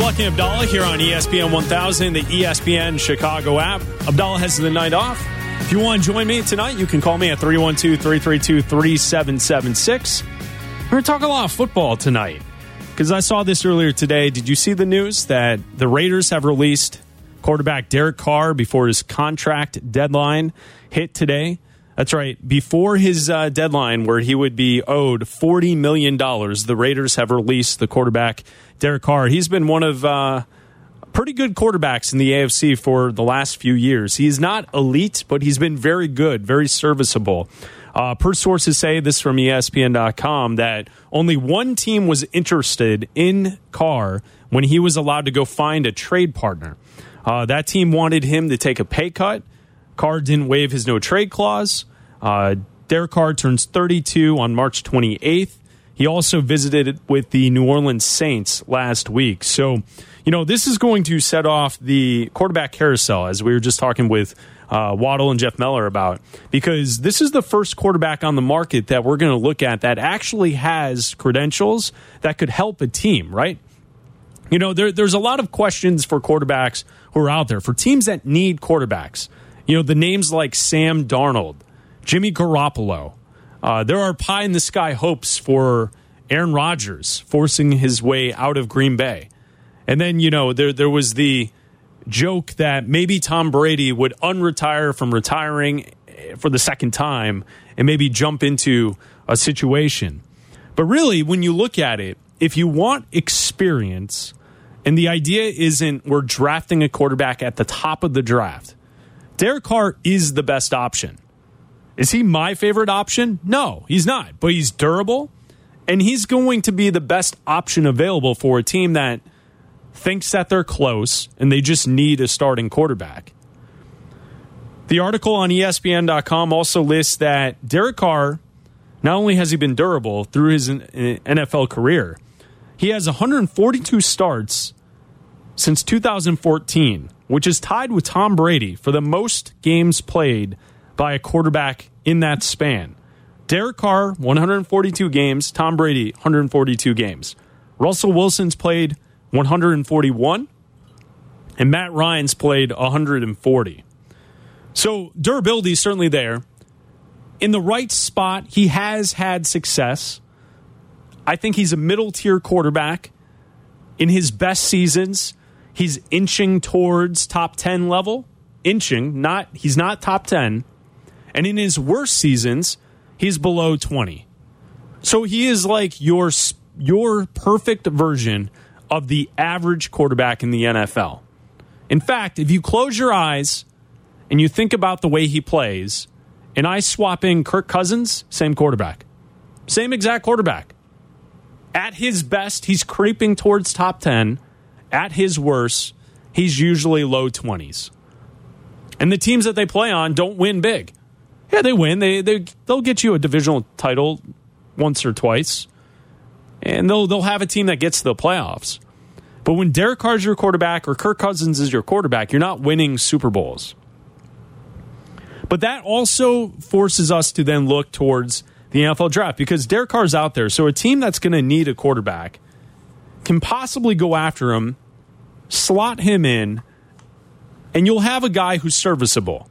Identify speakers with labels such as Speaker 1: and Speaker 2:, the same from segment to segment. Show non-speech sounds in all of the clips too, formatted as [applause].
Speaker 1: Lucky Abdallah here on ESPN 1000, the ESPN Chicago app. Abdallah has the night off. If you want to join me tonight, you can call me at 312 332 3776. We're going to talk a lot of football tonight because I saw this earlier today. Did you see the news that the Raiders have released quarterback Derek Carr before his contract deadline hit today? That's right. Before his uh, deadline, where he would be owed $40 million, the Raiders have released the quarterback, Derek Carr. He's been one of uh, pretty good quarterbacks in the AFC for the last few years. He's not elite, but he's been very good, very serviceable. Uh, per sources say, this from ESPN.com, that only one team was interested in Carr when he was allowed to go find a trade partner. Uh, that team wanted him to take a pay cut. Carr didn't waive his no trade clause. Uh, Derek Carr turns 32 on March 28th. He also visited with the New Orleans Saints last week. So, you know, this is going to set off the quarterback carousel, as we were just talking with uh, Waddle and Jeff Meller about, because this is the first quarterback on the market that we're going to look at that actually has credentials that could help a team, right? You know, there, there's a lot of questions for quarterbacks who are out there, for teams that need quarterbacks. You know, the names like Sam Darnold, Jimmy Garoppolo. Uh, there are pie in the sky hopes for Aaron Rodgers forcing his way out of Green Bay. And then, you know, there, there was the joke that maybe Tom Brady would unretire from retiring for the second time and maybe jump into a situation. But really, when you look at it, if you want experience, and the idea isn't we're drafting a quarterback at the top of the draft, Derek Carr is the best option. Is he my favorite option? No, he's not. But he's durable, and he's going to be the best option available for a team that thinks that they're close and they just need a starting quarterback. The article on ESPN.com also lists that Derek Carr, not only has he been durable through his NFL career, he has 142 starts since 2014, which is tied with Tom Brady for the most games played by a quarterback in that span. Derek Carr, 142 games. Tom Brady, 142 games. Russell Wilson's played 141, and Matt Ryan's played 140. So durability is certainly there. In the right spot, he has had success. I think he's a middle tier quarterback. In his best seasons, he's inching towards top 10 level. Inching, not he's not top 10. And in his worst seasons, he's below 20. So he is like your your perfect version of the average quarterback in the NFL. In fact, if you close your eyes and you think about the way he plays, and I swap in Kirk Cousins, same quarterback. Same exact quarterback. At his best, he's creeping towards top 10. At his worst, he's usually low 20s. And the teams that they play on don't win big. Yeah, they win. They they they'll get you a divisional title once or twice, and they'll they'll have a team that gets to the playoffs. But when Derek Carr's your quarterback or Kirk Cousins is your quarterback, you're not winning Super Bowls. But that also forces us to then look towards the NFL draft because Derek Carr's out there. So a team that's going to need a quarterback can possibly go after him, slot him in, and you'll have a guy who's serviceable.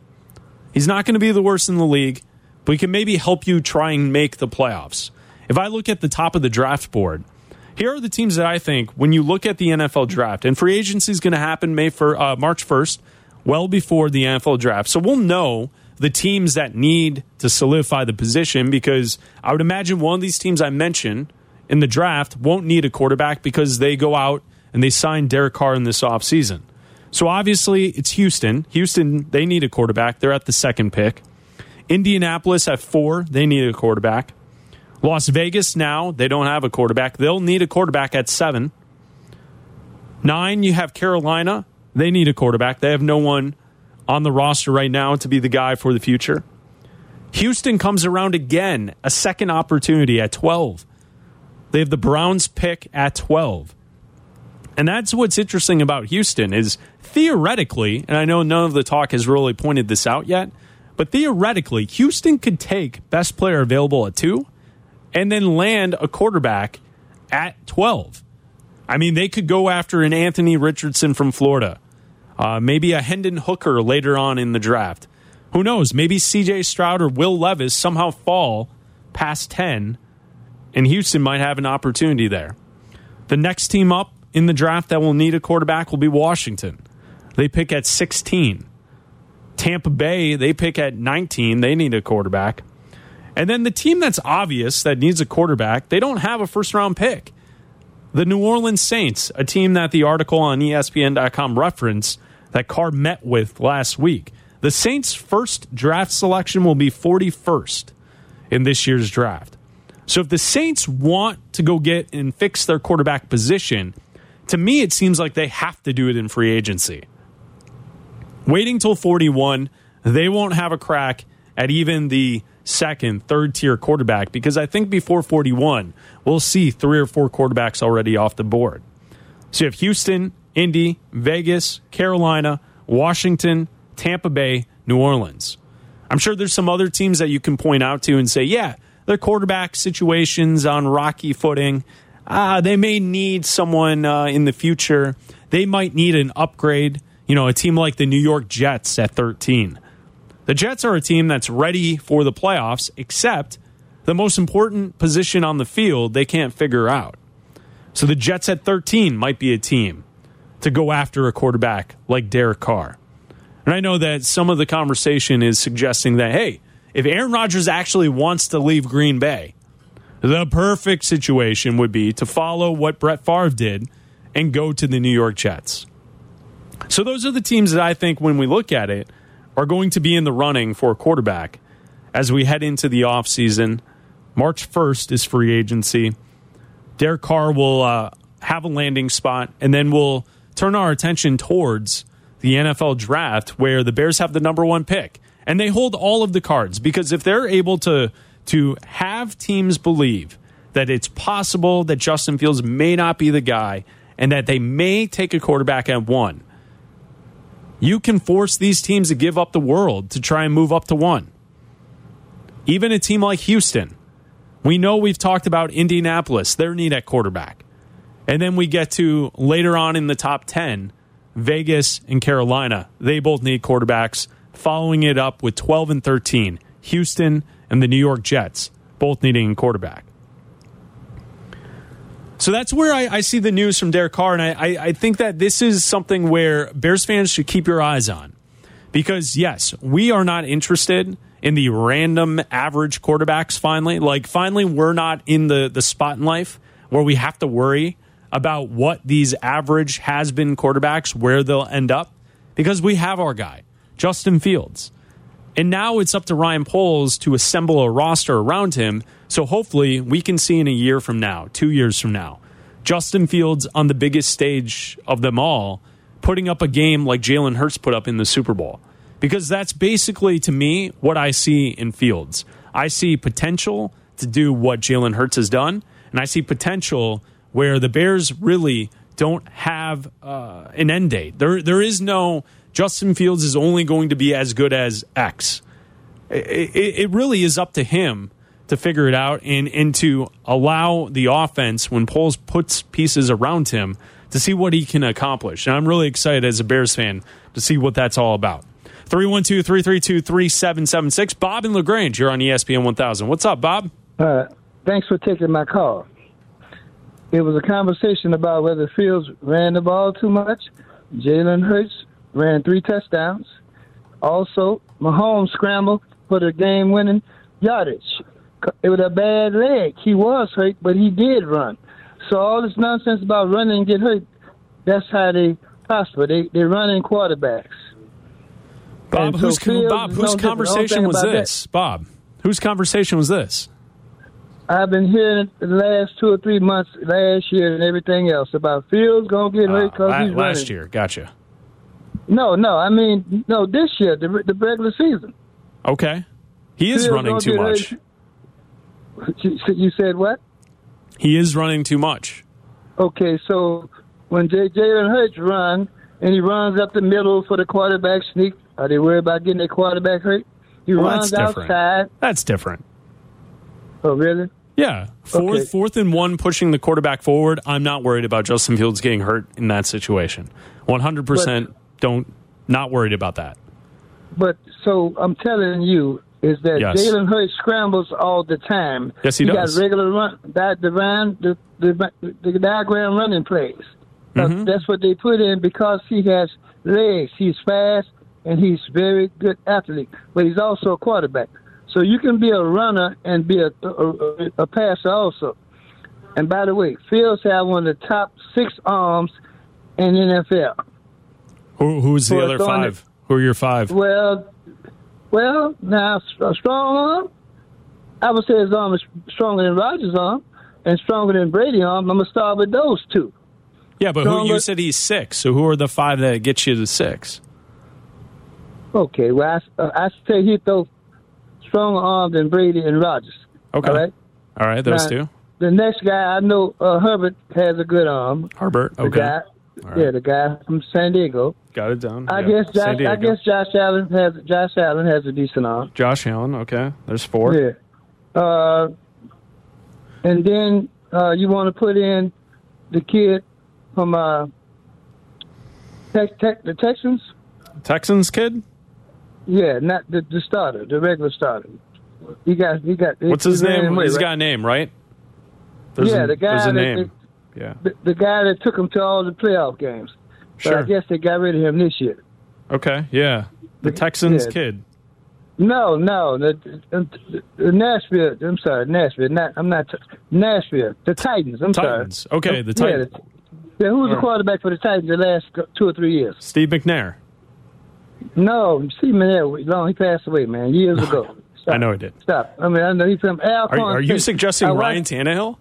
Speaker 1: He's not going to be the worst in the league, but he can maybe help you try and make the playoffs. If I look at the top of the draft board, here are the teams that I think when you look at the NFL draft, and free agency is going to happen May for uh, March first, well before the NFL draft. So we'll know the teams that need to solidify the position because I would imagine one of these teams I mentioned in the draft won't need a quarterback because they go out and they sign Derek Carr in this offseason. So obviously it's Houston. Houston, they need a quarterback. They're at the second pick. Indianapolis at four, they need a quarterback. Las Vegas now, they don't have a quarterback. They'll need a quarterback at seven. Nine, you have Carolina. They need a quarterback. They have no one on the roster right now to be the guy for the future. Houston comes around again, a second opportunity at 12. They have the Browns pick at 12. And that's what's interesting about Houston is theoretically, and I know none of the talk has really pointed this out yet, but theoretically, Houston could take best player available at 2 and then land a quarterback at 12. I mean, they could go after an Anthony Richardson from Florida, uh, maybe a Hendon Hooker later on in the draft. Who knows? Maybe CJ Stroud or Will Levis somehow fall past 10, and Houston might have an opportunity there. The next team up in the draft that will need a quarterback will be Washington. They pick at 16. Tampa Bay, they pick at 19. They need a quarterback. And then the team that's obvious that needs a quarterback, they don't have a first round pick. The New Orleans Saints, a team that the article on ESPN.com referenced that Carr met with last week. The Saints' first draft selection will be 41st in this year's draft. So if the Saints want to go get and fix their quarterback position, to me, it seems like they have to do it in free agency. Waiting till 41, they won't have a crack at even the second, third tier quarterback because I think before 41, we'll see three or four quarterbacks already off the board. So you have Houston, Indy, Vegas, Carolina, Washington, Tampa Bay, New Orleans. I'm sure there's some other teams that you can point out to and say, yeah, their quarterback situations on rocky footing. Uh, they may need someone uh, in the future. They might need an upgrade. You know, a team like the New York Jets at 13. The Jets are a team that's ready for the playoffs, except the most important position on the field they can't figure out. So the Jets at 13 might be a team to go after a quarterback like Derek Carr. And I know that some of the conversation is suggesting that, hey, if Aaron Rodgers actually wants to leave Green Bay, the perfect situation would be to follow what Brett Favre did and go to the New York Jets. So those are the teams that I think when we look at it are going to be in the running for a quarterback as we head into the offseason. March 1st is free agency. Derek Carr will uh, have a landing spot, and then we'll turn our attention towards the NFL draft where the Bears have the number one pick. And they hold all of the cards because if they're able to, to have teams believe that it's possible that Justin Fields may not be the guy and that they may take a quarterback at one, you can force these teams to give up the world to try and move up to one. Even a team like Houston, we know we've talked about Indianapolis, their need at quarterback. And then we get to later on in the top 10, Vegas and Carolina. They both need quarterbacks. Following it up with 12 and 13, Houston and the New York Jets, both needing a quarterback. So that's where I, I, see the news from Derek Carr, and I, I, think that this is something where Bears fans should keep your eyes on. Because, yes, we are not interested in the random average quarterbacks finally. Like, finally, we're not in the, the spot in life where we have to worry about what these average has been quarterbacks, where they'll end up, because we have our guy, Justin Fields. And now it's up to Ryan Poles to assemble a roster around him so hopefully we can see in a year from now, two years from now, Justin Fields on the biggest stage of them all, putting up a game like Jalen Hurts put up in the Super Bowl. Because that's basically, to me, what I see in Fields. I see potential to do what Jalen Hurts has done, and I see potential where the Bears really don't have uh, an end date. There, there is no Justin Fields is only going to be as good as X. It, it, it really is up to him to figure it out and, and to allow the offense, when Poles puts pieces around him, to see what he can accomplish. And I'm really excited as a Bears fan to see what that's all about. 312 332 3776. Bob and LaGrange, you're on ESPN 1000. What's up, Bob?
Speaker 2: Uh, thanks for taking my call. It was a conversation about whether Fields ran the ball too much. Jalen Hurts ran three touchdowns. Also, Mahomes scrambled for the game winning yardage it was a bad leg. He was hurt, but he did run. So all this nonsense about running and get hurt, that's how they prosper. They they run in quarterbacks.
Speaker 1: Bob, whose, Bob, whose conversation was this? That. Bob, whose conversation was this?
Speaker 2: I've been hearing the last two or three months, last year, and everything else about Fields gonna get hurt because uh, he's
Speaker 1: last
Speaker 2: running.
Speaker 1: year. Gotcha.
Speaker 2: No, no, I mean no, this year, the, the regular season.
Speaker 1: Okay, he is Fields running too much.
Speaker 2: You said what?
Speaker 1: He is running too much.
Speaker 2: Okay, so when J. Jalen Hurts run and he runs up the middle for the quarterback sneak, are they worried about getting their quarterback hurt? He
Speaker 1: well,
Speaker 2: runs
Speaker 1: that's
Speaker 2: outside.
Speaker 1: That's different.
Speaker 2: Oh, really?
Speaker 1: Yeah, fourth,
Speaker 2: Okay.
Speaker 1: fourth and one, pushing the quarterback forward. I'm not worried about Justin Fields getting hurt in that situation. 100 percent. Don't not worried about that.
Speaker 2: But so I'm telling you is that
Speaker 1: Yes.
Speaker 2: Jalen Hurts scrambles all the time.
Speaker 1: Yes, he does.
Speaker 2: got regular run that the run the the, the diagram running plays. That's-
Speaker 1: Mhm.
Speaker 2: That's what they put in because he has legs. He's fast and he's very good athlete, but he's also a quarterback. So you can be a runner and be a, a, a passer also. And by the way, Fields have one of the top six arms in NFL.
Speaker 1: Who, who's the other five? Who are your five?
Speaker 2: Well, well, now strong arm. I would say his arm is stronger than Rodgers' arm and stronger than Brady's arm. I'm gonna start with those two.
Speaker 1: Yeah, but who, you said he's six. So who are the five that get you to six?
Speaker 2: Okay, well, I, uh, I say he throw stronger arm than Brady and Rodgers.
Speaker 1: Okay.
Speaker 2: All right.
Speaker 1: All right, those
Speaker 2: Now,
Speaker 1: two.
Speaker 2: The next guy I know, uh, Herbert has a good arm.
Speaker 1: Herbert.
Speaker 2: The
Speaker 1: Okay.
Speaker 2: guy,
Speaker 1: right.
Speaker 2: yeah, the guy from San Diego.
Speaker 1: Got it down.
Speaker 2: I
Speaker 1: Yeah.
Speaker 2: guess Josh. I guess Josh Allen has Josh Allen has a decent arm.
Speaker 1: Josh Allen. Okay. There's four.
Speaker 2: Yeah. Uh, and then uh, you want to put in the kid from uh, tech, tech, the Texans.
Speaker 1: Texans kid.
Speaker 2: Yeah, not the, the starter, the regular starter. He got he got.
Speaker 1: What's his name?
Speaker 2: away,
Speaker 1: He's
Speaker 2: right?
Speaker 1: got a name, right? There's
Speaker 2: Yeah,
Speaker 1: a,
Speaker 2: the guy
Speaker 1: There's a name. Yeah.
Speaker 2: the, the guy that took him to all the playoff games. But
Speaker 1: Sure.
Speaker 2: I guess they got rid of him this year.
Speaker 1: Okay. Yeah. The Texans
Speaker 2: Yeah.
Speaker 1: kid.
Speaker 2: No, no, the, the, the Nashville. I'm sorry, Nashville. Not, I'm not Nashville. The Titans. I'm sorry.
Speaker 1: Titans.
Speaker 2: sorry.
Speaker 1: Okay, the
Speaker 2: Yeah,
Speaker 1: Titans.
Speaker 2: Yeah, who was the quarterback for the Titans the last two or three years?
Speaker 1: Steve McNair.
Speaker 2: No, Steve McNair, long he passed away, man, years [laughs] ago. Stop.
Speaker 1: I know he did.
Speaker 2: Stop. I mean, I know he's from
Speaker 1: Are,
Speaker 2: Alcorn.
Speaker 1: are you suggesting Ryan Tannehill?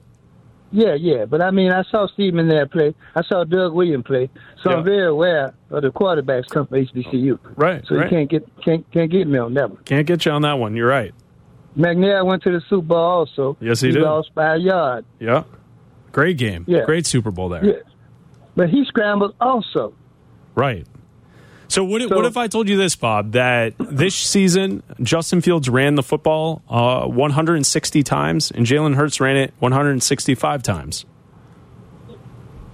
Speaker 2: Yeah, yeah, but I mean, I saw Steve there play. I saw Doug Williams play, so
Speaker 1: Yeah.
Speaker 2: I'm very aware of the quarterbacks come from HBCU.
Speaker 1: Right.
Speaker 2: So
Speaker 1: right.
Speaker 2: you can't get can't can't get me on that one.
Speaker 1: Can't get you on that one. You're right.
Speaker 2: McNair went to the Super Bowl also.
Speaker 1: Yes, he did.
Speaker 2: lost by a yard.
Speaker 1: Yeah. Great game.
Speaker 2: Yeah.
Speaker 1: Great Super Bowl there.
Speaker 2: Yeah, but he scrambled also.
Speaker 1: Right. So what, if-
Speaker 2: So-
Speaker 1: what if I told you this, Bob, that this season Justin Fields ran the football uh, 160 times and Jalen Hurts ran it 165 times?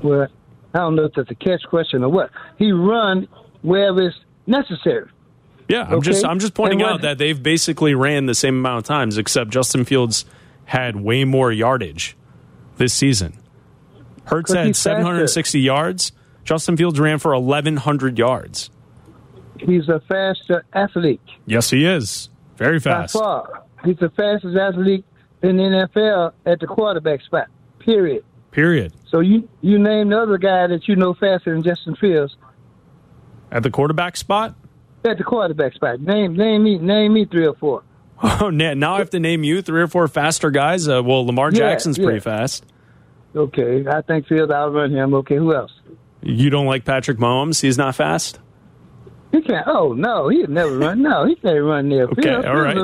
Speaker 2: Well, I don't know if that's a catch question or what. He run wherever it's necessary.
Speaker 1: Yeah, I'm just I'm just pointing
Speaker 2: what-
Speaker 1: out that they've basically ran the same amount of times, except Justin Fields had way more yardage this season. Hurts had
Speaker 2: he's faster.
Speaker 1: 760 yards. Justin Fields ran for 1,100 yards.
Speaker 2: He's a faster athlete
Speaker 1: Yes, he is very fast.
Speaker 2: by far. He's the fastest athlete in the NFL at the quarterback spot. Period.
Speaker 1: Period.
Speaker 2: So you you name the other guy that you know faster than Justin Fields
Speaker 1: At the quarterback spot.
Speaker 2: at the quarterback spot. Name name me name me three or four. [laughs]
Speaker 1: Oh, now I have to name you three or four faster guys. Uh, well, Lamar
Speaker 2: Yeah,
Speaker 1: Jackson's
Speaker 2: yeah.
Speaker 1: pretty fast.
Speaker 2: Okay, I think Fields outrun him. Okay, who else?
Speaker 1: You don't like Patrick Mahomes? He's not fast.
Speaker 2: He can't. Oh no, he'd never run. No, he can't run near
Speaker 1: Okay,
Speaker 2: Fields.
Speaker 1: all right.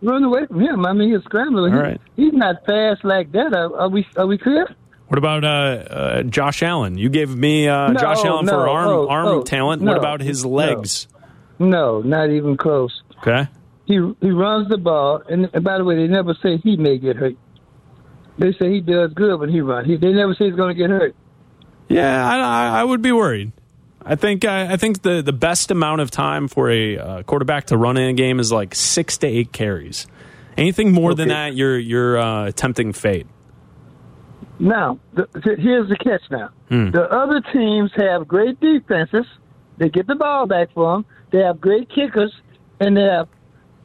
Speaker 2: Run away from him. I mean, he's scrambling.
Speaker 1: All
Speaker 2: He-
Speaker 1: right.
Speaker 2: He's not fast like that. Are, are we? Are we clear?
Speaker 1: What about uh, uh, Josh Allen? You gave me uh,
Speaker 2: No,
Speaker 1: Josh Allen
Speaker 2: no,
Speaker 1: for arm
Speaker 2: oh,
Speaker 1: arm
Speaker 2: oh,
Speaker 1: talent. what about his legs?
Speaker 2: No, not even close.
Speaker 1: Okay.
Speaker 2: He he runs the ball, and, and by the way, they never say he may get hurt. They say he does good when he runs. He, they never say he's going to get hurt.
Speaker 1: Yeah, I, I would be worried. I think I, I think the, the best amount of time for a uh, quarterback to run in a game is like six to eight carries. Anything more than that, you're you're uh, tempting fate.
Speaker 2: Now, the, here's the catch. Now,
Speaker 1: Hmm.
Speaker 2: the other teams have great defenses. They get the ball back for them. They have great kickers, and they have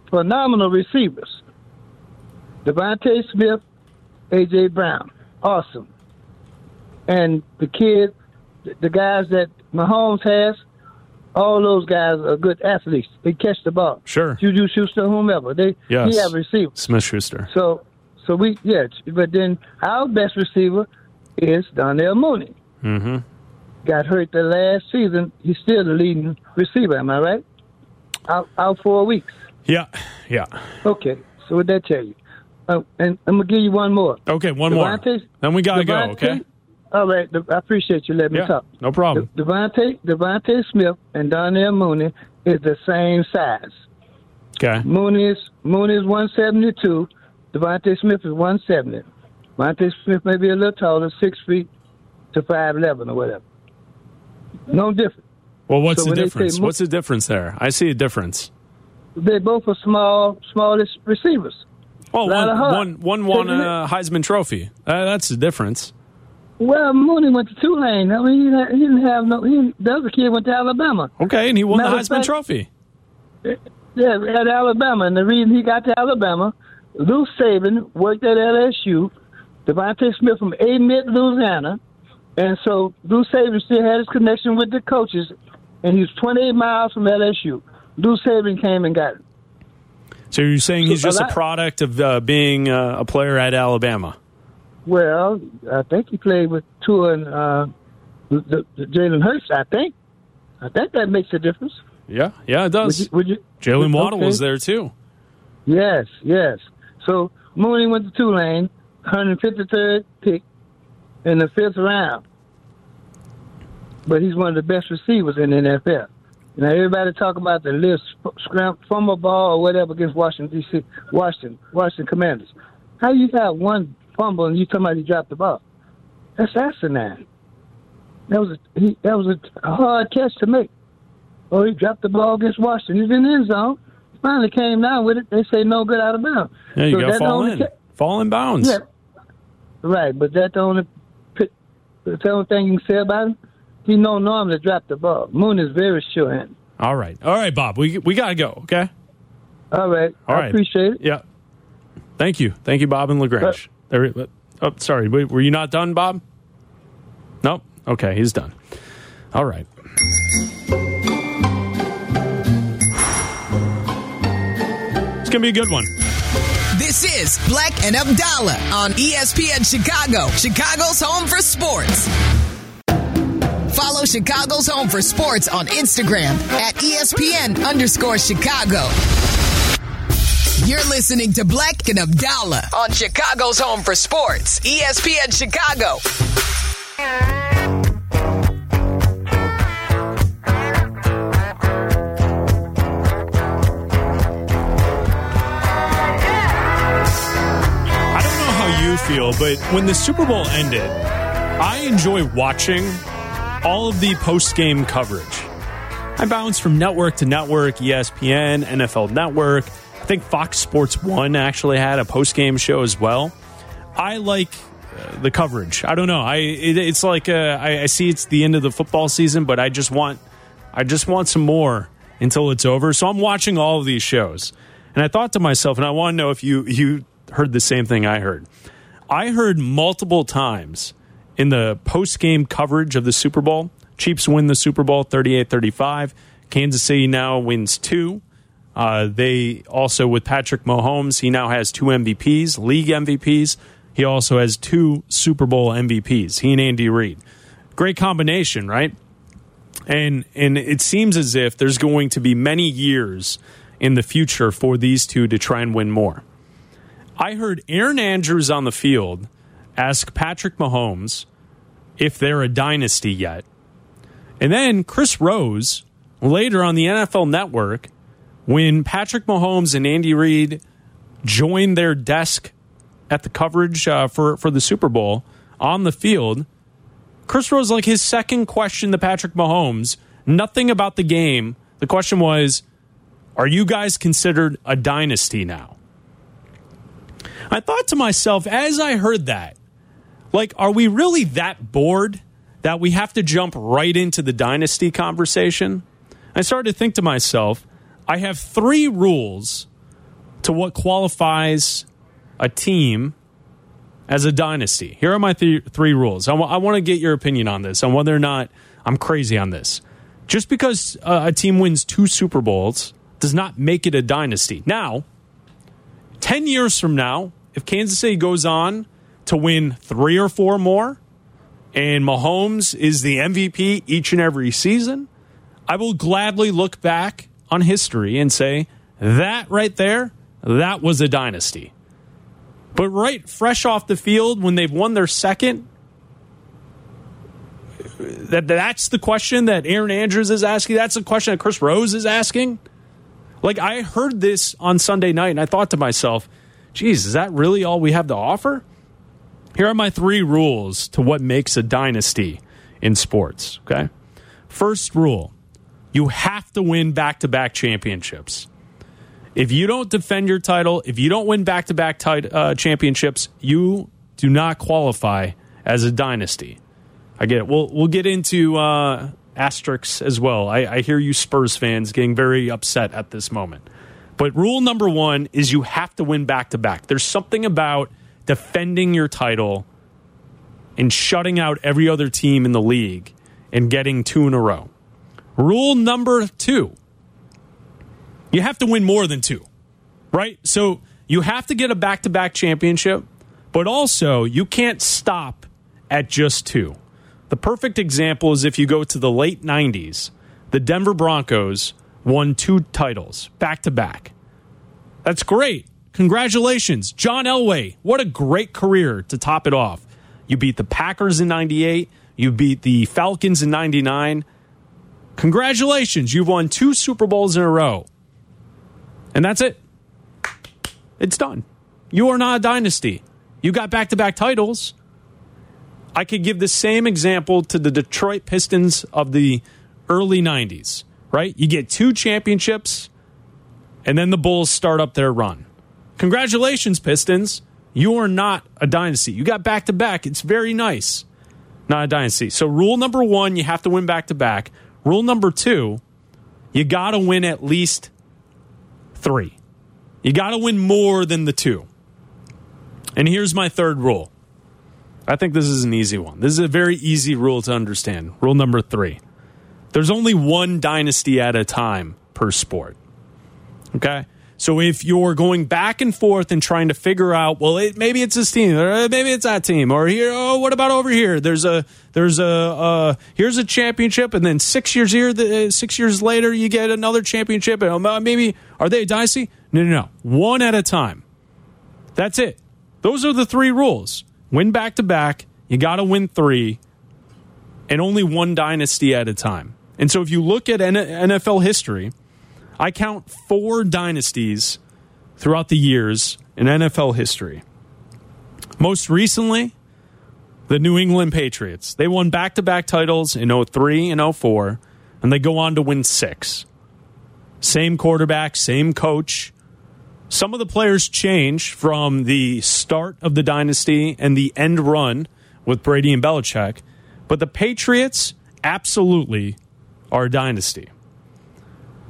Speaker 2: phenomenal receivers. DeVonta Smith, AJ Brown, awesome. And the kid, the- guys that Mahomes has, all those guys are good athletes. They catch the ball.
Speaker 1: Sure.
Speaker 2: Juju Schuster, whomever. They
Speaker 1: Yes.
Speaker 2: he have receivers.
Speaker 1: Smith Schuster.
Speaker 2: So, so we yeah, but then our best receiver is Darnell Mooney.
Speaker 1: Mm-hmm.
Speaker 2: Got hurt the last season. He's still the leading receiver. Am I right? Out out four weeks.
Speaker 1: Yeah, yeah.
Speaker 2: Okay. So what that tell you? Uh, and I'm gonna give you one more.
Speaker 1: Okay, one more. Then we gotta go. Okay.
Speaker 2: All right. I appreciate you letting me talk.
Speaker 1: no problem.
Speaker 2: De- DeVonta DeVonta Smith and Darnell Mooney is the same size.
Speaker 1: Okay.
Speaker 2: Mooney is Mooney is 172. DeVonta Smith is 170. DeVonta Smith may be a little taller, six feet to 5'11 or whatever. No difference.
Speaker 1: Well, what's
Speaker 2: So
Speaker 1: the difference?
Speaker 2: mo-
Speaker 1: What's the difference there? I see a difference.
Speaker 2: They both are small, smallest receivers.
Speaker 1: Oh, one, one, one won a Heisman Trophy. Uh, that's the difference.
Speaker 2: Well, Mooney went to Tulane. I mean, he, didn't have no. He, the other kid went to Alabama.
Speaker 1: Okay, and he won the
Speaker 2: Matter of
Speaker 1: Heisman
Speaker 2: fact-
Speaker 1: Trophy.
Speaker 2: Yeah, at Alabama. And the reason he got to Alabama, Lou Saban worked at LSU. DeVonta Smith from Amite, Louisiana. And so Lou Saban still had his connection with the coaches, and he was 28 miles from LSU. Lou Saban came and got him.
Speaker 1: So you're saying he's just a product of uh, being uh, a player at Alabama?
Speaker 2: Well, I think he played with Tua and uh, the, the Jalen Hurts. I think. I think that makes a difference.
Speaker 1: Yeah, yeah, it
Speaker 2: Would
Speaker 1: does.
Speaker 2: you? Would you
Speaker 1: Jaylen Waddle
Speaker 2: okay.
Speaker 1: was there too.
Speaker 2: Yes, yes. So Mooney went to Tulane, 153rd pick in the fifth round. But he's one of the best receivers in the NFL. Now everybody talk about the list, scram, fumble ball or whatever against Washington D.C. Washington, Washington Commanders. How you got one fumble and you he dropped the ball? That's asinine. That was a, he, that was a hard catch to make. Oh, he dropped the ball against Washington. He's in the end zone. Finally came down with it. They say no good out of bounds.
Speaker 1: Yeah, you
Speaker 2: So
Speaker 1: got fall in,
Speaker 2: ca-
Speaker 1: fall in bounds.
Speaker 2: yeah. Right, but that's the only that's the only thing you can say about him. He no normally drop the ball. Moon is very sure handed.
Speaker 1: All right, all right, Bob. We we got to go. Okay.
Speaker 2: All right.
Speaker 1: All
Speaker 2: I
Speaker 1: right.
Speaker 2: appreciate it.
Speaker 1: Yeah. Thank you, thank you, Bob and Lagrange. There, oh, sorry. Were you not done, Bob? Nope. Okay, he's done. All right. It's gonna be a good one.
Speaker 3: This is Black and Abdallah on ESPN Chicago, Chicago's home for sports. Follow Chicago's home for sports on Instagram at ESPN underscore Chicago. You're listening to Black and Abdallah on Chicago's home for sports, ESPN Chicago.
Speaker 1: I don't know how you feel, but when the Super Bowl ended, I enjoy watching all of the post game coverage. I bounce from network to network, ESPN, NFL Network. I think Fox Sports 1 actually had a post game show as well. I like uh, the coverage. I don't know. I it, it's like uh, I, I see it's the end of the football season, but I just want I just want some more until it's over. So I'm watching all of these shows, and I thought to myself, and I want to know if you you heard the same thing I heard. I heard multiple times in the post game coverage of the Super Bowl. Chiefs win the Super Bowl 38 35. Kansas City now wins two. Uh, they also, with Patrick Mahomes, he now has two MVPs, league MVPs. He also has two Super Bowl MVPs, he and Andy Reid. Great combination, right? And and it seems as if there's going to be many years in the future for these two to try and win more. I heard Erin Andrews on the field ask Patrick Mahomes if they're a dynasty yet. And then Chris Rose later on the NFL network when Patrick Mahomes and Andy Reid joined their desk at the coverage uh, for for the Super Bowl on the field, Chris Rose like his second question to Patrick Mahomes, nothing about the game. The question was, "Are you guys considered a dynasty now?" I thought to myself as I heard that, like, are we really that bored that we have to jump right into the dynasty conversation? I started to think to myself, I have three rules to what qualifies a team as a dynasty. Here are my th- three rules. I want to get your opinion on this, on whether or not I'm crazy on this. Just because uh, a team wins two Super Bowls does not make it a dynasty. Now, 10 years from now, if Kansas City goes on to win three or four more, and Mahomes is the MVP each and every season, I will gladly look back on history and say, that right there, that was a dynasty. But right fresh off the field when they've won their second, that that's the question that Erin Andrews is asking. That's the question that Chris Rose is asking. Like I heard this on Sunday night and I thought to myself, geez, is that really all we have to offer? Here are my three rules to what makes a dynasty in sports. Okay. First rule you have to win back to back championships. If you don't defend your title, if you don't win back to back championships, you do not qualify as a dynasty. I get it. We'll, we'll get into uh, asterisks as well. I, I hear you Spurs fans getting very upset at this moment. But rule number one is you have to win back to back. There's something about defending your title and shutting out every other team in the league and getting two in a row. Rule number two you have to win more than two, right? So you have to get a back to back championship, but also you can't stop at just two. The perfect example is if you go to the late 90s, the Denver Broncos won two titles back to back. That's great. Congratulations, John Elway. What a great career to top it off. You beat the Packers in 98, you beat the Falcons in 99. Congratulations, you've won two Super Bowls in a row. And that's it. It's done. You are not a dynasty. You got back to back titles. I could give the same example to the Detroit Pistons of the early 90s, right? You get two championships, and then the Bulls start up their run. Congratulations, Pistons. You are not a dynasty. You got back to back. It's very nice. Not a dynasty. So, rule number one, you have to win back to back. Rule number two, you got to win at least three. You got to win more than the two. And here's my third rule. I think this is an easy one. This is a very easy rule to understand. Rule number three there's only one dynasty at a time per sport. Okay? So if you're going back and forth and trying to figure out, well, it, maybe it's this team, or maybe it's that team, or here, oh, what about over here? There's a, there's a, uh, here's a championship, and then six years here, the, six years later, you get another championship, and uh, maybe are they a dynasty? No, no, no, one at a time. That's it. Those are the three rules. Win back to back. You got to win three, and only one dynasty at a time. And so if you look at NFL history I count four dynasties throughout the years in NFL history. Most recently, the New England Patriots. They won back to back titles in 03 and 04, and they go on to win six. Same quarterback, same coach. Some of the players change from the start of the dynasty and the end run with Brady and Belichick, but the Patriots absolutely are a dynasty.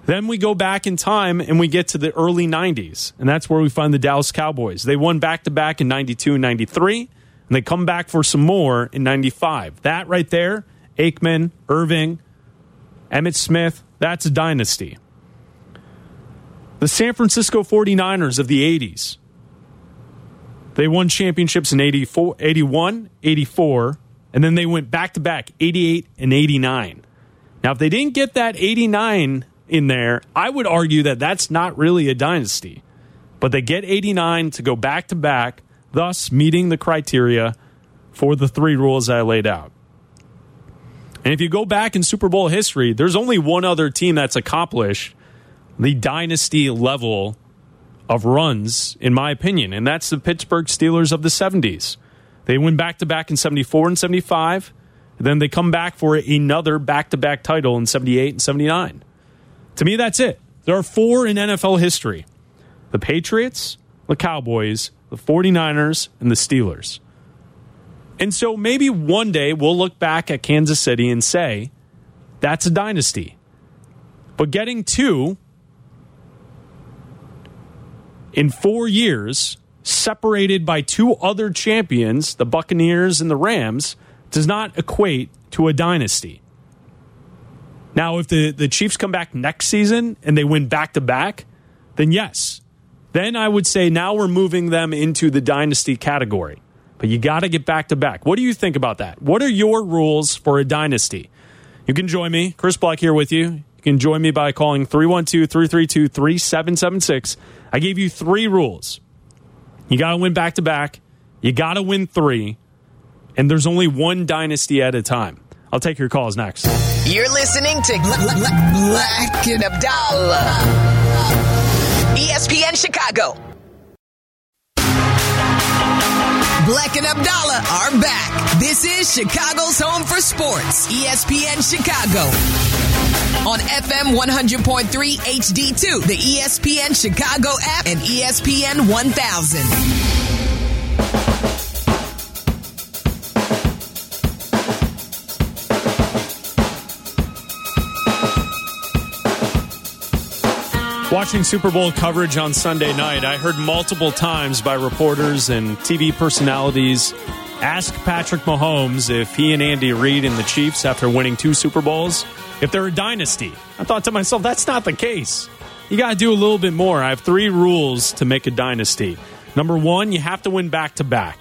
Speaker 1: Then we go back in time and we get to the early 90s, and that's where we find the Dallas Cowboys. They won back to back in 92 and 93, and they come back for some more in 95. That right there, Aikman, Irvin, Emmitt Smith, that's a dynasty. The San Francisco 49ers of the 80s. They won championships in 84, 81, 84, and then they went back to back 88 and 89. Now, if they didn't get that 89 in there, I would argue that that's not really a dynasty. But they get 89 to go back to back, thus meeting the criteria for the three rules I laid out. And if you go back in Super Bowl history, there's only one other team that's accomplished the dynasty level of runs, in my opinion, and that's the Pittsburgh Steelers of the 70s. They win back to back in 74 and 75. And then they come back for another back to back title in 78 and 79. To me, that's it. There are four in NFL history the Patriots, the Cowboys, the 49ers, and the Steelers. And so maybe one day we'll look back at Kansas City and say, that's a dynasty. But getting two in four years, separated by two other champions, the Buccaneers and the Rams, does not equate to a dynasty. Now, if the, the Chiefs come back next season and they win back to back, then yes. Then I would say now we're moving them into the dynasty category. But you got to get back to back. What do you think about that? What are your rules for a dynasty? You can join me, Chris Black here with you. You can join me by calling 312 332 3776. I gave you three rules. You got to win back to back, you got to win three, and there's only one dynasty at a time. I'll take your calls next.
Speaker 3: You're listening to Black and Abdallah, ESPN Chicago. Black and Abdallah are back. This is Chicago's home for sports, ESPN Chicago. On FM 100.3 HD2, the ESPN Chicago app, and ESPN 1000.
Speaker 1: Watching Super Bowl coverage on Sunday night, I heard multiple times by reporters and TV personalities ask Patrick Mahomes if he and Andy Reid and the Chiefs, after winning two Super Bowls, if they're a dynasty. I thought to myself, that's not the case. You got to do a little bit more. I have three rules to make a dynasty. Number one, you have to win back to back.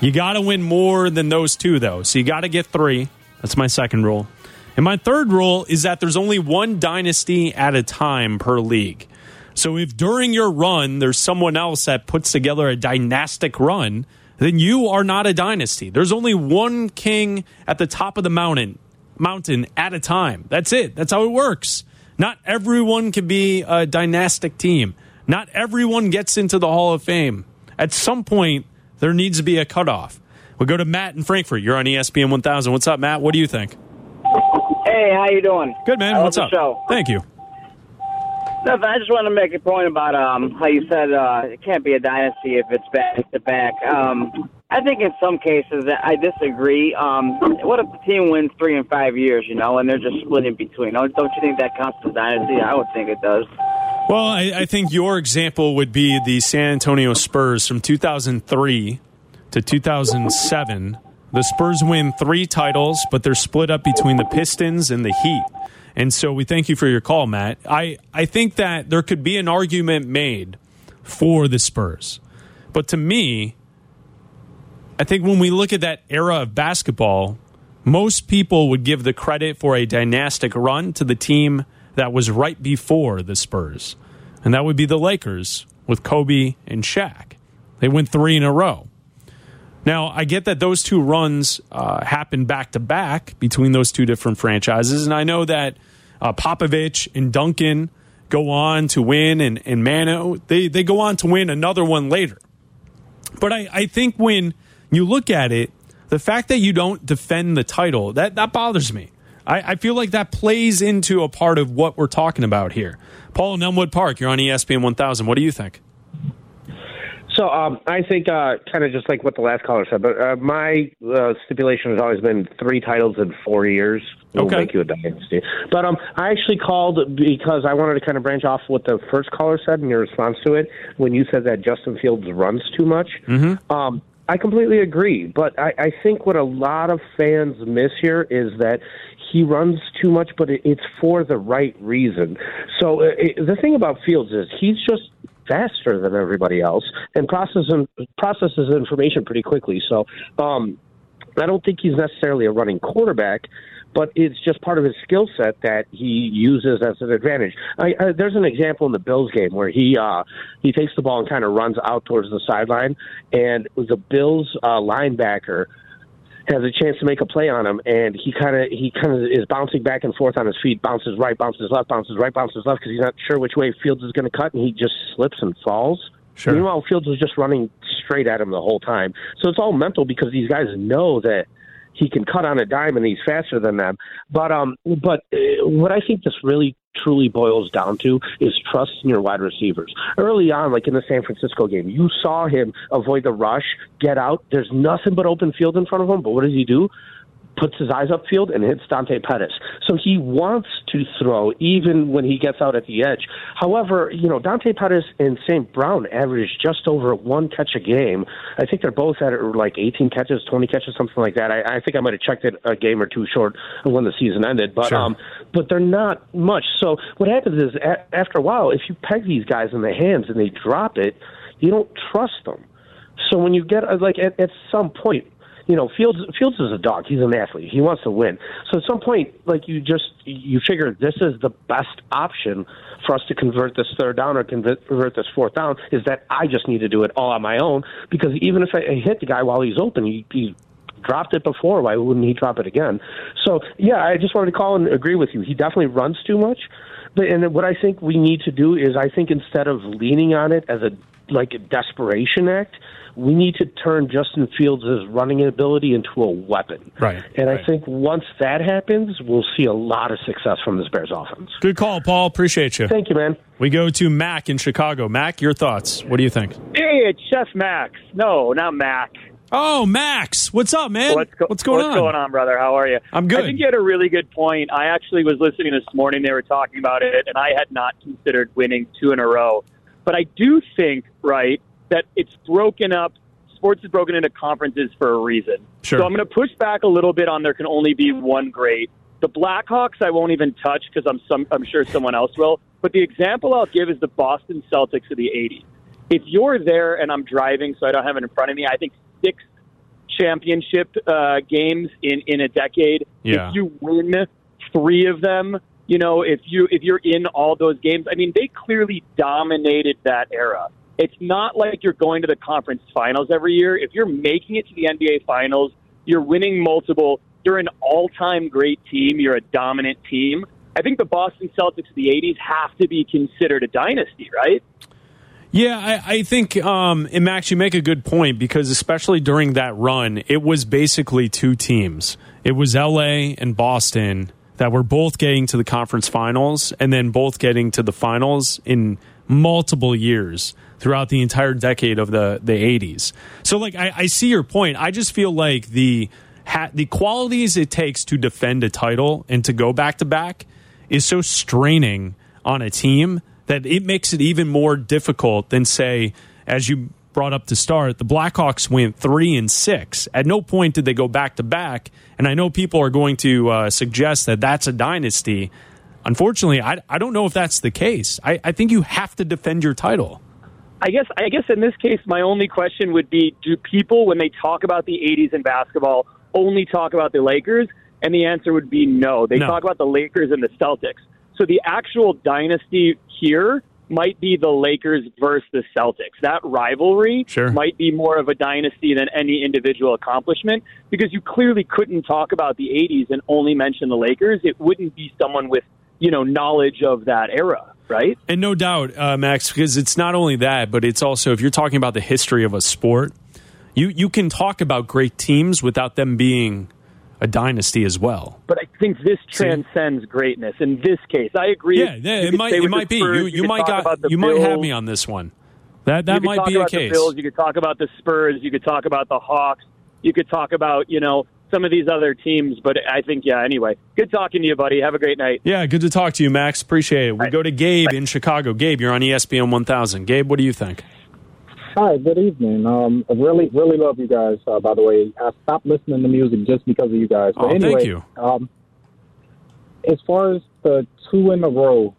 Speaker 1: You got to win more than those two, though. So you got to get three. That's my second rule. And my third rule is that there's only one dynasty at a time per league. So if during your run there's someone else that puts together a dynastic run, then you are not a dynasty. There's only one king at the top of the mountain, mountain at a time. That's it. That's how it works. Not everyone can be a dynastic team. Not everyone gets into the Hall of Fame. At some point, there needs to be a cutoff. We go to Matt in Frankfort. You're on ESPN 1000. What's up, Matt? What do you think?
Speaker 4: Hey, how you doing?
Speaker 1: Good man.
Speaker 4: I
Speaker 1: What's up?
Speaker 4: show.
Speaker 1: Thank you.
Speaker 4: Nothing. I just want to make a point about um how you said uh, it can't be a dynasty if it's back to back. Um, I think in some cases I disagree. Um, what if the team wins three and five years, you know, and they're just split in between? Don't, don't you think that counts as a dynasty? I would think it does.
Speaker 1: Well, I, I think your example would be the San Antonio Spurs from 2003 to 2007. The Spurs win three titles, but they're split up between the Pistons and the Heat. And so we thank you for your call, Matt. I, I think that there could be an argument made for the Spurs. But to me, I think when we look at that era of basketball, most people would give the credit for a dynastic run to the team that was right before the Spurs. And that would be the Lakers with Kobe and Shaq. They went three in a row. Now, I get that those two runs uh, happened back to back between those two different franchises. And I know that uh, Popovich and Duncan go on to win, and, and Manu, they, they go on to win another one later. But I, I think when you look at it, the fact that you don't defend the title, that, that bothers me. I, I feel like that plays into a part of what we're talking about here. Paul in Elmwood Park, you're on ESPN 1000. What do you think?
Speaker 5: So um, I think uh, kind of just like what the last caller said, but uh, my uh, stipulation has always been three titles in four years will
Speaker 1: Okay.
Speaker 5: make you a dynasty. But um, I actually called because I wanted to kind of branch off what the first caller said in your response to it when you said that Justin Fields runs too much. Mm-hmm. Um, I completely agree, but I, I think what a lot of fans miss here is that he runs too much, but it, it's for the right reason. So uh, it, the thing about Fields is he's just faster than everybody else and processes processes information pretty quickly. So um, I don't think he's necessarily a running quarterback, but it's just part of his skill set that he uses as an advantage. I, I, there's an example in the Bills game where he uh, he takes the ball and kind of runs out towards the sideline, and the Bills uh, linebacker has a chance to make a play on him, and he kind of he kind of is bouncing back and forth on his feet, bounces right, bounces left, bounces right, bounces left because he's not sure which way Fields is going to cut, and he just slips and falls.
Speaker 1: Sure.
Speaker 5: Meanwhile, Fields was just running straight at him the whole time. So it's all mental because these guys know that he can cut on a dime and he's faster than them. But um, but uh, what I think this really truly boils down to is trust in your wide receivers. Early on, like in the San Francisco game, you saw him avoid the rush, get out. There's nothing but open field in front of him. But what does he do? Puts his eyes upfield and hits Dante Pettis. So he wants to throw even when he gets out at the edge. However, you know, Dante Pettis and St. Brown average just over one catch a game. I think they're both at like 18 catches, 20 catches, something like that. I, I think I might have checked it a game or two short when the season ended, but
Speaker 1: Sure.
Speaker 5: um, but they're not much. So what happens is a- after a while, if you peg these guys in the hands and they drop it, you don't trust them. So when you get like at, at some point, you know, Fields Fields is a dog. He's an athlete. He wants to win. So at some point, like you just you figure this is the best option for us to convert this third down or convert, this fourth down. Is that I just need to do it all on my own because even if I hit the guy while he's open, he, he dropped it before. Why wouldn't he drop it again? So yeah, I just wanted to call and agree with you. He definitely runs too much. But and what I think we need to do is I think instead of leaning on it as a like a desperation act. We need to turn Justin Fields' running ability into a weapon.
Speaker 1: Right.
Speaker 5: And
Speaker 1: right.
Speaker 5: I think once that happens, we'll see a lot of success from this Bears offense.
Speaker 1: Good call, Paul. Appreciate you.
Speaker 5: Thank you, man.
Speaker 1: We go to Mac in Chicago. Mac, your thoughts? What do you think?
Speaker 6: Hey, it's Chef Max. No, not Mac.
Speaker 1: Oh, Max. What's up, man?
Speaker 6: What's, go-
Speaker 1: what's going
Speaker 6: what's
Speaker 1: on?
Speaker 6: going on, brother? How are you?
Speaker 1: I'm good.
Speaker 6: I think you had a really good point. I actually was listening this morning. They were talking about it, and I had not considered winning two in a row. But I do think, right, that it's broken up. Sports is broken into conferences for a reason.
Speaker 1: Sure.
Speaker 6: So I'm going to push back a little bit on there can only be one great. The Blackhawks I won't even touch because I'm some I'm sure someone else will. But the example I'll give is the Boston Celtics of the '80s. If you're there and I'm driving, so I don't have it in front of me, I think six championship uh, games in in a decade.
Speaker 1: Yeah.
Speaker 6: If you win three of them, you know, if you if you're in all those games, I mean, they clearly dominated that era. It's not like you're going to the conference finals every year. If you're making it to the NBA finals, you're winning multiple. You're an all-time great team. You're a dominant team. I think the Boston Celtics of the '80s have to be considered a dynasty, right?
Speaker 1: Yeah, I, I think, um, and Max, you make a good point because especially during that run, it was basically two teams. It was LA and Boston that were both getting to the conference finals and then both getting to the finals in multiple years throughout the entire decade of the, the 80s. So, like, I, I see your point. I just feel like the ha- the qualities it takes to defend a title and to go back to back is so straining on a team that it makes it even more difficult than say as you brought up to start the blackhawks went three and six at no point did they go back to back and i know people are going to uh, suggest that that's a dynasty unfortunately I, I don't know if that's the case I, I think you have to defend your title
Speaker 6: I guess I guess in this case, my only question would be: Do people, when they talk about the '80s in basketball, only talk about the Lakers? And the answer would be no. They
Speaker 1: No.
Speaker 6: talk about the Lakers and the Celtics. So the actual dynasty here might be the Lakers versus the Celtics. That rivalry
Speaker 1: Sure.
Speaker 6: might be more of a dynasty than any individual accomplishment because you clearly couldn't talk about the 80s and only mention the Lakers. It wouldn't be someone with, you know, knowledge of that era, right?
Speaker 1: And no doubt, uh, Max, because it's not only that, but it's also if you're talking about the history of a sport, you you can talk about great teams without them being a dynasty as well.
Speaker 6: but I think this transcends greatness. In this case, I agree.
Speaker 1: Yeah, yeah, it might it might be.
Speaker 6: Spurs,
Speaker 1: You you
Speaker 6: could
Speaker 1: might got you might have me on this one. That that
Speaker 6: you could
Speaker 1: might
Speaker 6: talk
Speaker 1: be
Speaker 6: about
Speaker 1: case.
Speaker 6: The Bills, you could talk about the Spurs. You could talk about the Hawks. You could talk about you know some of these other teams. But I think yeah. Anyway, good talking to you, buddy. Have a great night.
Speaker 1: Yeah, good to talk to you, Max. Appreciate it. We go to Gabe in Chicago. Gabe, you're on ESPN 1000. Gabe, what do you think?
Speaker 7: Hi, good evening. Um, I really, really love you guys. Uh, by the way, I stopped listening to music just because of you guys. But
Speaker 1: Oh, thank
Speaker 7: anyway,
Speaker 1: you.
Speaker 7: Um, as far as the two in a row,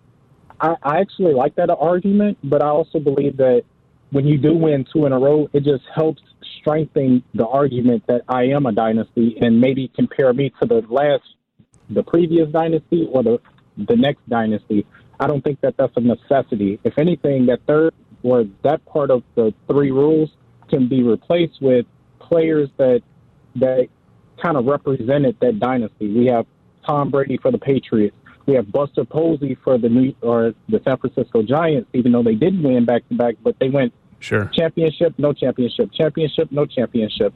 Speaker 7: I, I actually like that argument, but I also believe that when you do win two in a row, it just helps strengthen the argument that I am a dynasty and maybe compare me to the last, the previous dynasty or the the next dynasty. I don't think that that's a necessity. If anything, that third or that part of the three rules can be replaced with players that that kind of represented that dynasty. We have Tom Brady for the Patriots. We have Buster Posey for the New or the San Francisco Giants, even though they didn't win back to back, but they went
Speaker 1: Sure.
Speaker 7: championship, no championship, championship, no championship.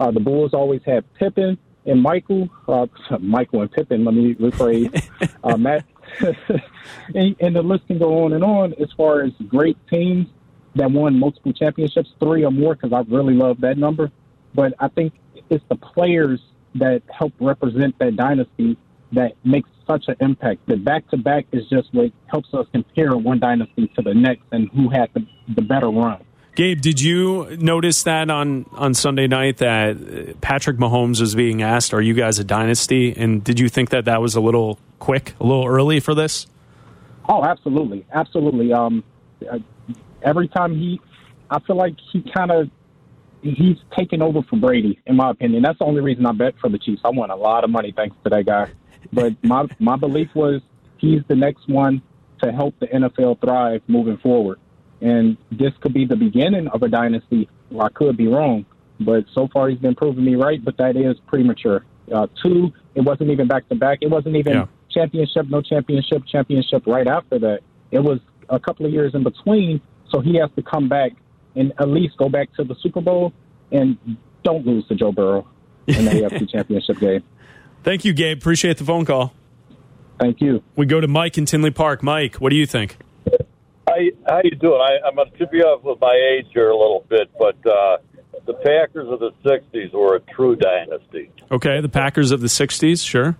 Speaker 7: Uh, the Bulls always had Pippen and Michael, uh, [laughs] Michael and Pippen. Let me rephrase. uh, Matt, [laughs] and, and the list can go on and on as far as great teams that won multiple championships, three or more, because I really love that number. But I think it's the players that help represent that dynasty that makes such an impact. The back to back is just what helps us compare one dynasty to the next and who had the, the better run.
Speaker 1: Gabe, did you notice that on, on Sunday night that Patrick Mahomes was being asked, "Are you guys a dynasty?" And did you think that that was a little quick, a little early for this?
Speaker 7: Oh, absolutely, absolutely. Um, uh, every time he, I feel like he kind of he's taken over for Brady, in my opinion. That's the only reason I bet for the Chiefs. I won a lot of money thanks to that guy. But [laughs] my my belief was he's the next one to help the NFL thrive moving forward. And this could be the beginning of a dynasty. Or I could be wrong, but so far he's been proving me right. But that is premature. Uh, two, it wasn't even back to back. It wasn't even
Speaker 1: Yeah.
Speaker 7: Championship, no championship, championship right after that. It was a couple of years in between, so he has to come back and at least go back to the Super Bowl and don't lose to Joe Burrow in the AFC [laughs] Championship game.
Speaker 1: Thank you, Gabe. Appreciate the phone call.
Speaker 7: Thank you.
Speaker 1: We go to Mike in Tinley Park. Mike, what do you think?
Speaker 8: How how you doing? I, I'm going to tip you off with my age here a little bit, but uh, the Packers of the '60s were a true dynasty.
Speaker 1: Okay, the Packers of the '60s, sure.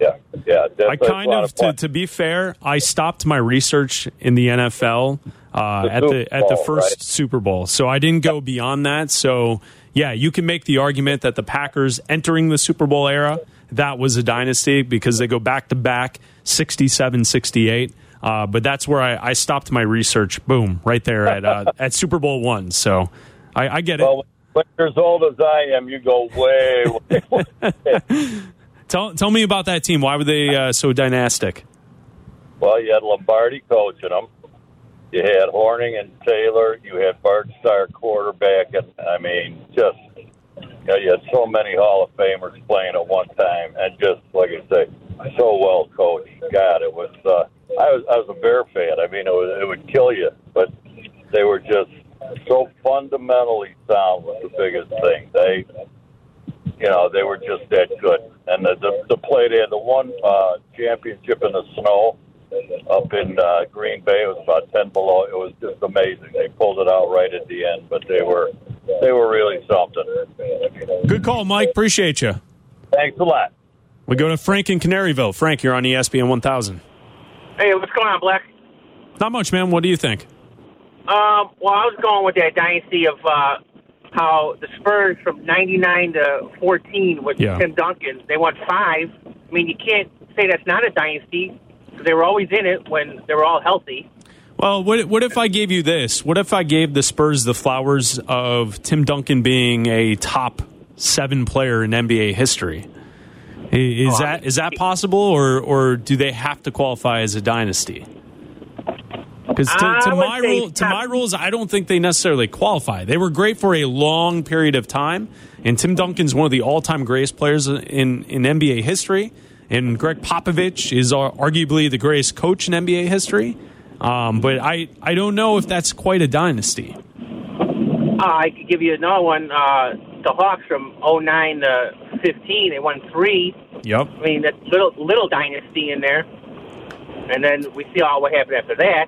Speaker 8: Yeah, yeah.
Speaker 1: I kind of, to, to be fair, I stopped my research in the NFL uh,
Speaker 8: The
Speaker 1: at the
Speaker 8: Super
Speaker 1: at the first
Speaker 8: right?
Speaker 1: Super Bowl, so I didn't go beyond that. So yeah, you can make the argument that the Packers entering the Super Bowl era that was a dynasty because they go back to back 67, 68. Uh, but that's where I, I stopped my research. Boom, right there at uh, [laughs] at Super Bowl one. So I, I get it.
Speaker 8: Well, when you're as old as I am, you go way, way, way. [laughs]
Speaker 1: Tell tell me about that team. Why were they uh, so dynastic?
Speaker 8: Well, you had Lombardi coaching them. You had Hornung and Taylor. You had Bart Starr quarterback, and I mean, just you, know, you had so many Hall of Famers playing at one time, and just like I say, so well coached. God, it was. Uh, I was I was a Bear fan. I mean, it, was, it would kill you, but they were just so fundamentally sound. Was the biggest thing. They you know, they were just that good. And the the, the play they had the one uh, championship in the snow up in uh, Green Bay. It was about ten below. It was just amazing. They pulled it out right at the end, but they were they were really something.
Speaker 1: Good call, Mike. Appreciate you.
Speaker 8: Thanks a lot.
Speaker 1: We go to Frank in Canaryville. Frank, you're on ESPN 1000.
Speaker 9: Hey, what's going on, Black?
Speaker 1: Not much, man. What do you think?
Speaker 9: Um, well, I was going with that dynasty of uh, how the Spurs from '99 to 14 with
Speaker 1: Yeah.
Speaker 9: Tim Duncan, they won five. I mean, you can't say that's not a dynasty. 'cause They were always in it when they were all healthy.
Speaker 1: Well, what, what if I gave you this? What if I gave the Spurs the flowers of Tim Duncan being a top seven player in NBA history? Is
Speaker 9: Oh,
Speaker 1: that is that possible, or or do they have to qualify as a dynasty? Because to, to my rule, to my rules, I don't think they necessarily qualify. They were great for a long period of time, and Tim Duncan's one of the all-time greatest players in in NBA history. And Gregg Popovich is arguably the greatest coach in NBA history. Um, but I, I don't know if that's quite a dynasty.
Speaker 9: Uh, I could give you another one. Uh, the Hawks from 09 to 15, they won three.
Speaker 1: Yep.
Speaker 9: I mean, that little little dynasty in there. And then we see all what happened after that.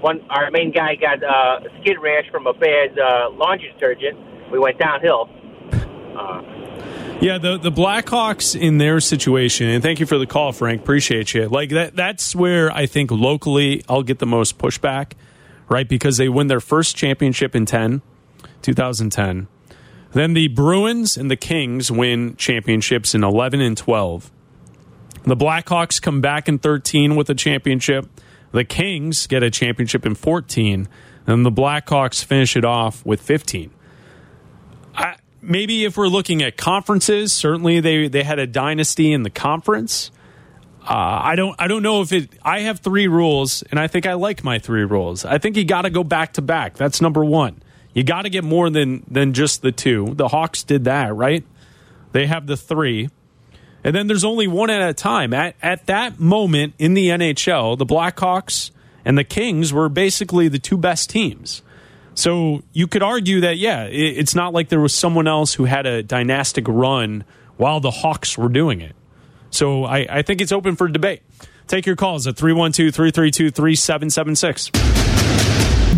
Speaker 9: One, our main guy got uh, skid rash from a bad uh, laundry detergent. We went downhill. Uh,
Speaker 1: Yeah, the the Blackhawks in their situation, and thank you for the call, Frank. Appreciate you. Like that that's where I think locally I'll get the most pushback, right? Because they win their first championship in 10, 2010. Then the Bruins and the Kings win championships in 11 and 12. The Blackhawks come back in 13 with a championship. The Kings get a championship in 14. And the Blackhawks finish it off with 15 maybe if we're looking at conferences, certainly they they had a dynasty in the conference. Uh, I don't I don't know if it. I have three rules, and I think I like my three rules. I think you got to go back to back. That's number one. You got to get more than than just the two. The Hawks did that, right? They have the three. And then there's only one at a time. At at that moment in the NHL, the Blackhawks and the Kings were basically the two best teams. So you could argue that, yeah, it, it's not like there was someone else who had a dynastic run while the Hawks were doing it. So I, I think it's open for debate. Take your calls at 312 332 3776.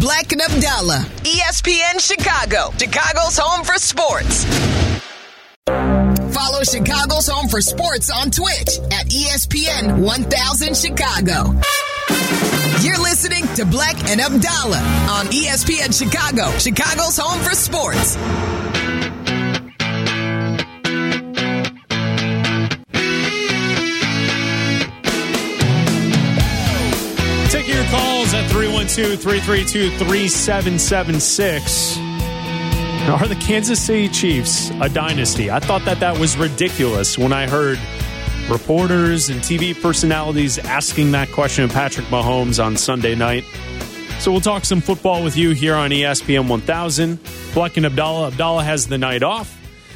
Speaker 3: Black and Abdallah, ESPN Chicago, Chicago's home for sports. Follow Chicago's home for sports on Twitch at ESPN 1000 Chicago. You're listening to Black and Abdallah on ESPN Chicago, Chicago's home for sports.
Speaker 1: Calls at 312 332 3776. Are the Kansas City Chiefs a dynasty? I thought that that was ridiculous when I heard reporters and TV personalities asking that question of Patrick Mahomes on Sunday night. So we'll talk some football with you here on ESPN 1000. Black and Abdallah. Abdallah has the night off.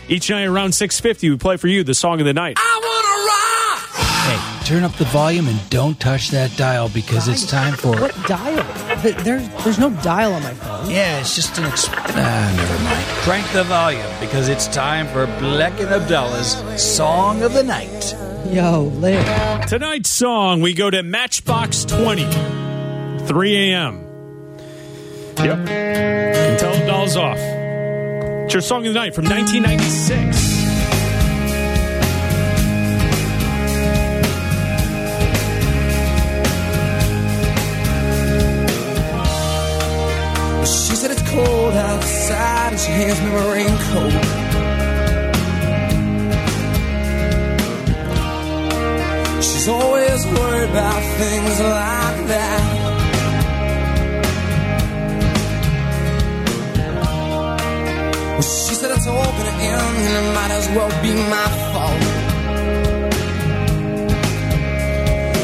Speaker 1: Each night around 650, we play for you the song of the night.
Speaker 10: Hey, turn up the volume and don't touch that dial because it's time for
Speaker 11: What dial?
Speaker 10: There's there's no dial on my phone.
Speaker 11: Yeah, it's just an. Exp- ah, never mind. Crank the volume because it's time for Black and Abdallah's Song of the Night.
Speaker 10: Yo, lit.
Speaker 1: Tonight's song, we go to Matchbox 20, 3 a.m. Yep. Can tell the dolls off. It's your song of the night from 1996.
Speaker 12: Outside and she hands me my raincoat. She's always worried about things like that. Well, she said it's all gonna end and it might as well be my fault.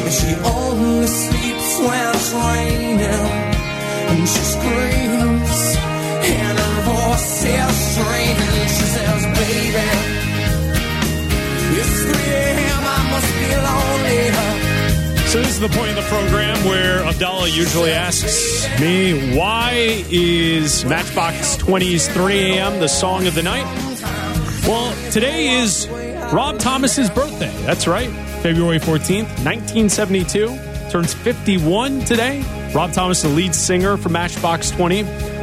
Speaker 12: And she only sleeps when it's raining. And she screams, and her voice strange. She says, baby, it's 3 a.m., I must be lonely.
Speaker 1: So this is the point of the program where Abdallah usually asks me, why is Matchbox 20's 3 a.m. the song of the night? Well, today is Rob Thomas's birthday. That's right. February 14th, 1972. Turns 51 today. Rob Thomas, the lead singer for Matchbox 20.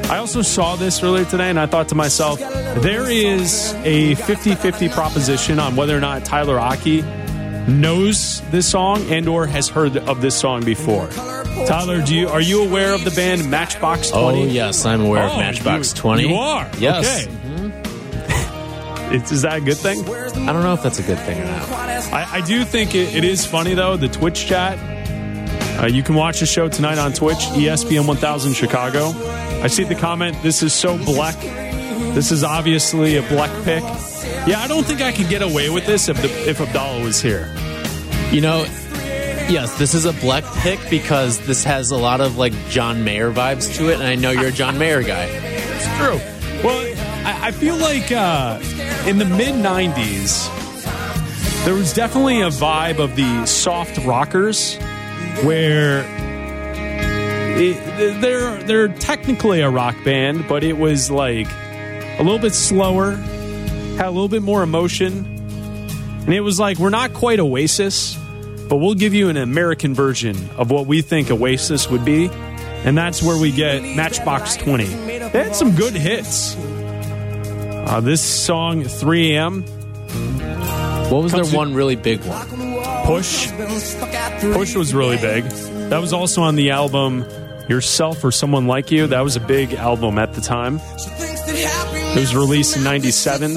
Speaker 1: I also saw this earlier today and I thought to myself, there is a 50 50 proposition on whether or not Tyler Aki knows this song and or has heard of this song before. Tyler, do you are you aware of the band Matchbox 20?
Speaker 13: Oh, yes, I'm aware
Speaker 1: Oh,
Speaker 13: of Matchbox
Speaker 1: you-
Speaker 13: 20.
Speaker 1: You are?
Speaker 13: Yes.
Speaker 1: Okay. It's- is that a good thing?
Speaker 13: I don't know if that's a good thing or not.
Speaker 1: I, I do think it, it is funny, though, the Twitch chat. Uh, you can watch the show tonight on Twitch, ESPN 1000 Chicago. I see the comment, this is so black. This is obviously a black pick. Yeah, I don't think I could get away with this if, the, if Abdallah was here.
Speaker 13: You know, yes, this is a black pick because this has a lot of like John Mayer vibes to it, and I know you're a John Mayer guy.
Speaker 1: It's true. Well, I, I feel like uh, in the mid 90s, there was definitely a vibe of the soft rockers where it, they're they're technically a rock band, but it was like a little bit slower, had a little bit more emotion, and it was like we're not quite Oasis, but we'll give you an American version of what we think Oasis would be, and that's where we get Matchbox Twenty. They had some good hits. Uh, this song, 3 a.m.
Speaker 13: What was their one really big one?
Speaker 1: Push. Push was really big. That was also on the album Yourself or Someone Like You. That was a big album at the time. It was released in 97,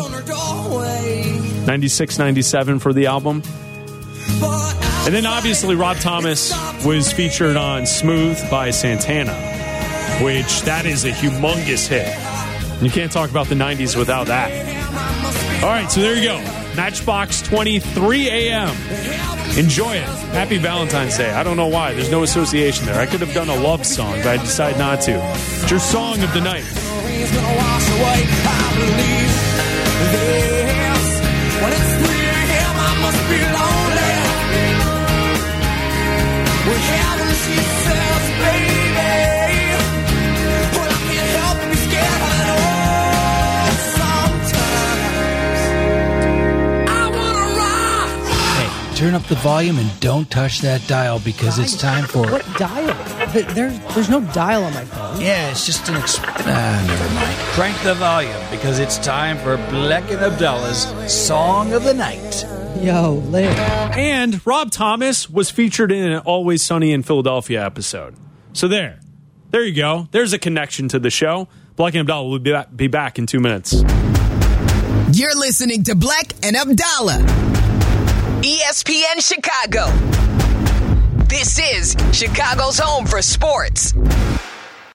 Speaker 1: 96, 97 for the album. And then obviously Rob Thomas was featured on Smooth by Santana, which that is a humongous hit. You can't talk about the 90s without that. All right, so there you go. Matchbox 23 a.m. Enjoy it. Happy Valentine's Day. I don't know why. There's no association there. I could have done a love song, but I decided not to. It's your song of the night.
Speaker 11: Turn up the volume and don't touch that dial because it's time for.
Speaker 10: What dial? Th- There's there's no dial on my phone.
Speaker 11: Yeah, it's just an. Exp- ah, never mind. Crank the volume because it's time for Black and Abdallah's Song of the Night.
Speaker 10: Yo, lit.
Speaker 1: And Rob Thomas was featured in an Always Sunny in Philadelphia episode. So there. There you go. There's a connection to the show. Black and Abdallah will be back, be back in two minutes.
Speaker 3: You're listening to Black and Abdallah. ESPN Chicago. This is Chicago's home for sports.